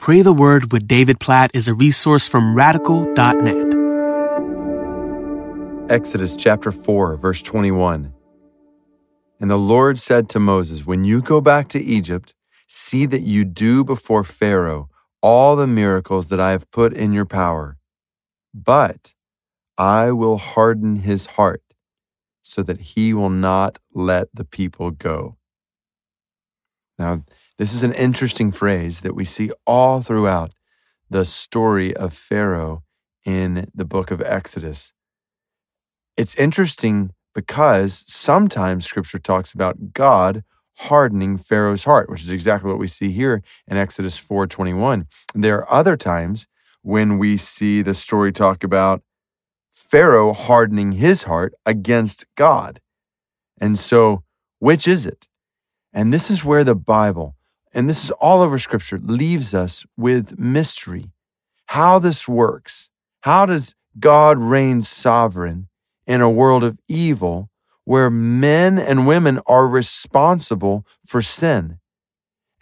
Pray the Word with David Platt is a resource from radical.net. Exodus chapter 4, verse 21. And the Lord said to Moses, When you go back to Egypt, see that you do before Pharaoh all the miracles that I have put in your power. But I will harden his heart so that he will not let the people go. Now, this is an interesting phrase that we see all throughout the story of Pharaoh in the book of Exodus. It's interesting because sometimes scripture talks about God hardening Pharaoh's heart, which is exactly what we see here in Exodus 4:21. There are other times when we see the story talk about Pharaoh hardening his heart against God. And so, which is it? And this is where the Bible and this is all over scripture, leaves us with mystery. How this works. How does God reign sovereign in a world of evil where men and women are responsible for sin?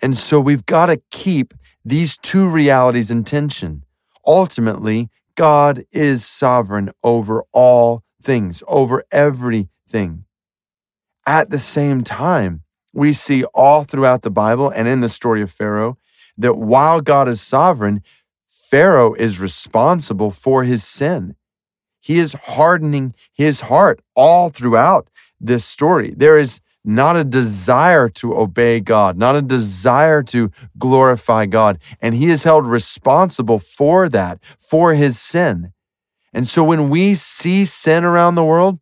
And so we've got to keep these two realities in tension. Ultimately, God is sovereign over all things, over everything. At the same time, we see all throughout the Bible and in the story of Pharaoh that while God is sovereign, Pharaoh is responsible for his sin. He is hardening his heart all throughout this story. There is not a desire to obey God, not a desire to glorify God. And he is held responsible for that, for his sin. And so when we see sin around the world,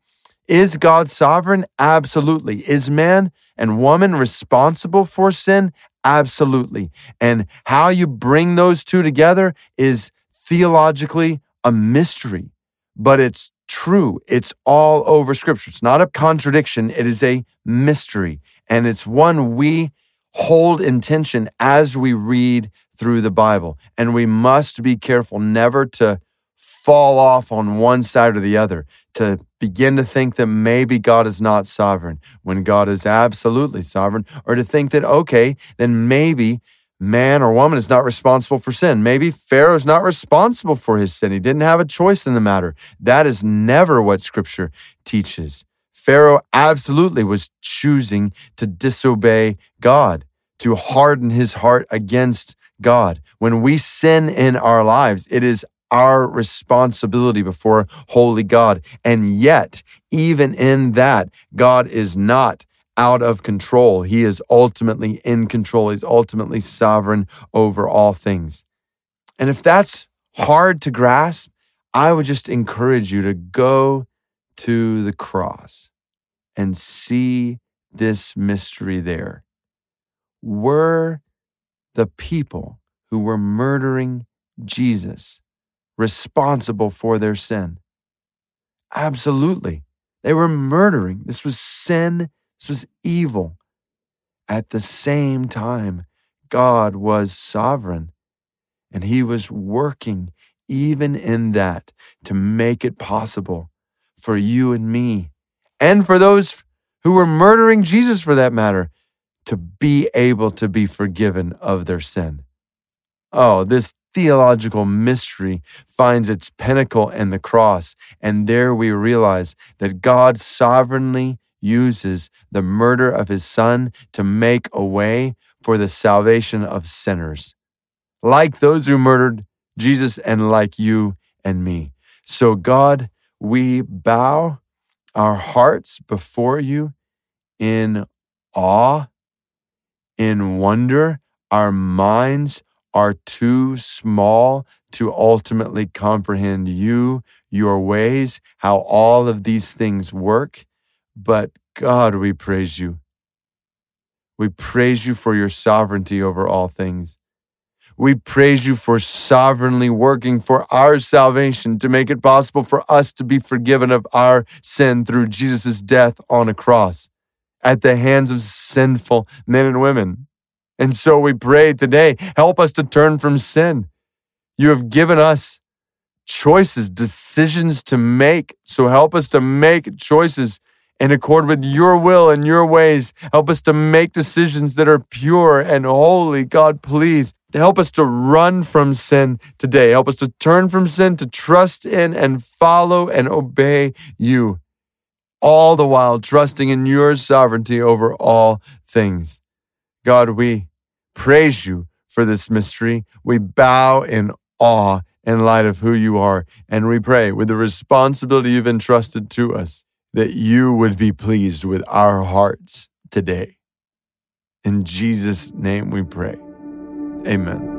is God sovereign? Absolutely. Is man and woman responsible for sin? Absolutely. And how you bring those two together is theologically a mystery, but it's true. It's all over scripture. It's not a contradiction. It is a mystery. And it's one we hold in tension as we read through the Bible. And we must be careful never to fall off on one side or the other, to begin to think that maybe God is not sovereign when God is absolutely sovereign, or to think that, okay, then maybe man or woman is not responsible for sin. Maybe Pharaoh is not responsible for his sin. He didn't have a choice in the matter. That is never what scripture teaches. Pharaoh absolutely was choosing to disobey God, to harden his heart against God. When we sin in our lives, it is our responsibility before holy God. And yet, even in that, God is not out of control. He is ultimately in control. He's ultimately sovereign over all things. And if that's hard to grasp, I would just encourage you to go to the cross and see this mystery there. Were the people who were murdering Jesus responsible for their sin? Absolutely. They were murdering. This was sin. This was evil. At the same time, God was sovereign and he was working even in that to make it possible for you and me and for those who were murdering Jesus for that matter to be able to be forgiven of their sin. Oh, this theological mystery finds its pinnacle in the cross. And there we realize that God sovereignly uses the murder of his son to make a way for the salvation of sinners, like those who murdered Jesus and like you and me. So, God, we bow our hearts before you in awe, in wonder, our minds are too small to ultimately comprehend you, your ways, how all of these things work. But God, we praise you. We praise you for your sovereignty over all things. We praise you for sovereignly working for our salvation to make it possible for us to be forgiven of our sin through Jesus' death on a cross at the hands of sinful men and women. And so we pray today, help us to turn from sin. You have given us choices, decisions to make. So help us to make choices in accord with your will and your ways. Help us to make decisions that are pure and holy. God, please help us to run from sin today. Help us to turn from sin, to trust in and follow and obey you, all the while trusting in your sovereignty over all things. God, we praise you for this mystery. We bow in awe in light of who you are. And we pray with the responsibility you've entrusted to us that you would be pleased with our hearts today. In Jesus' name we pray. Amen.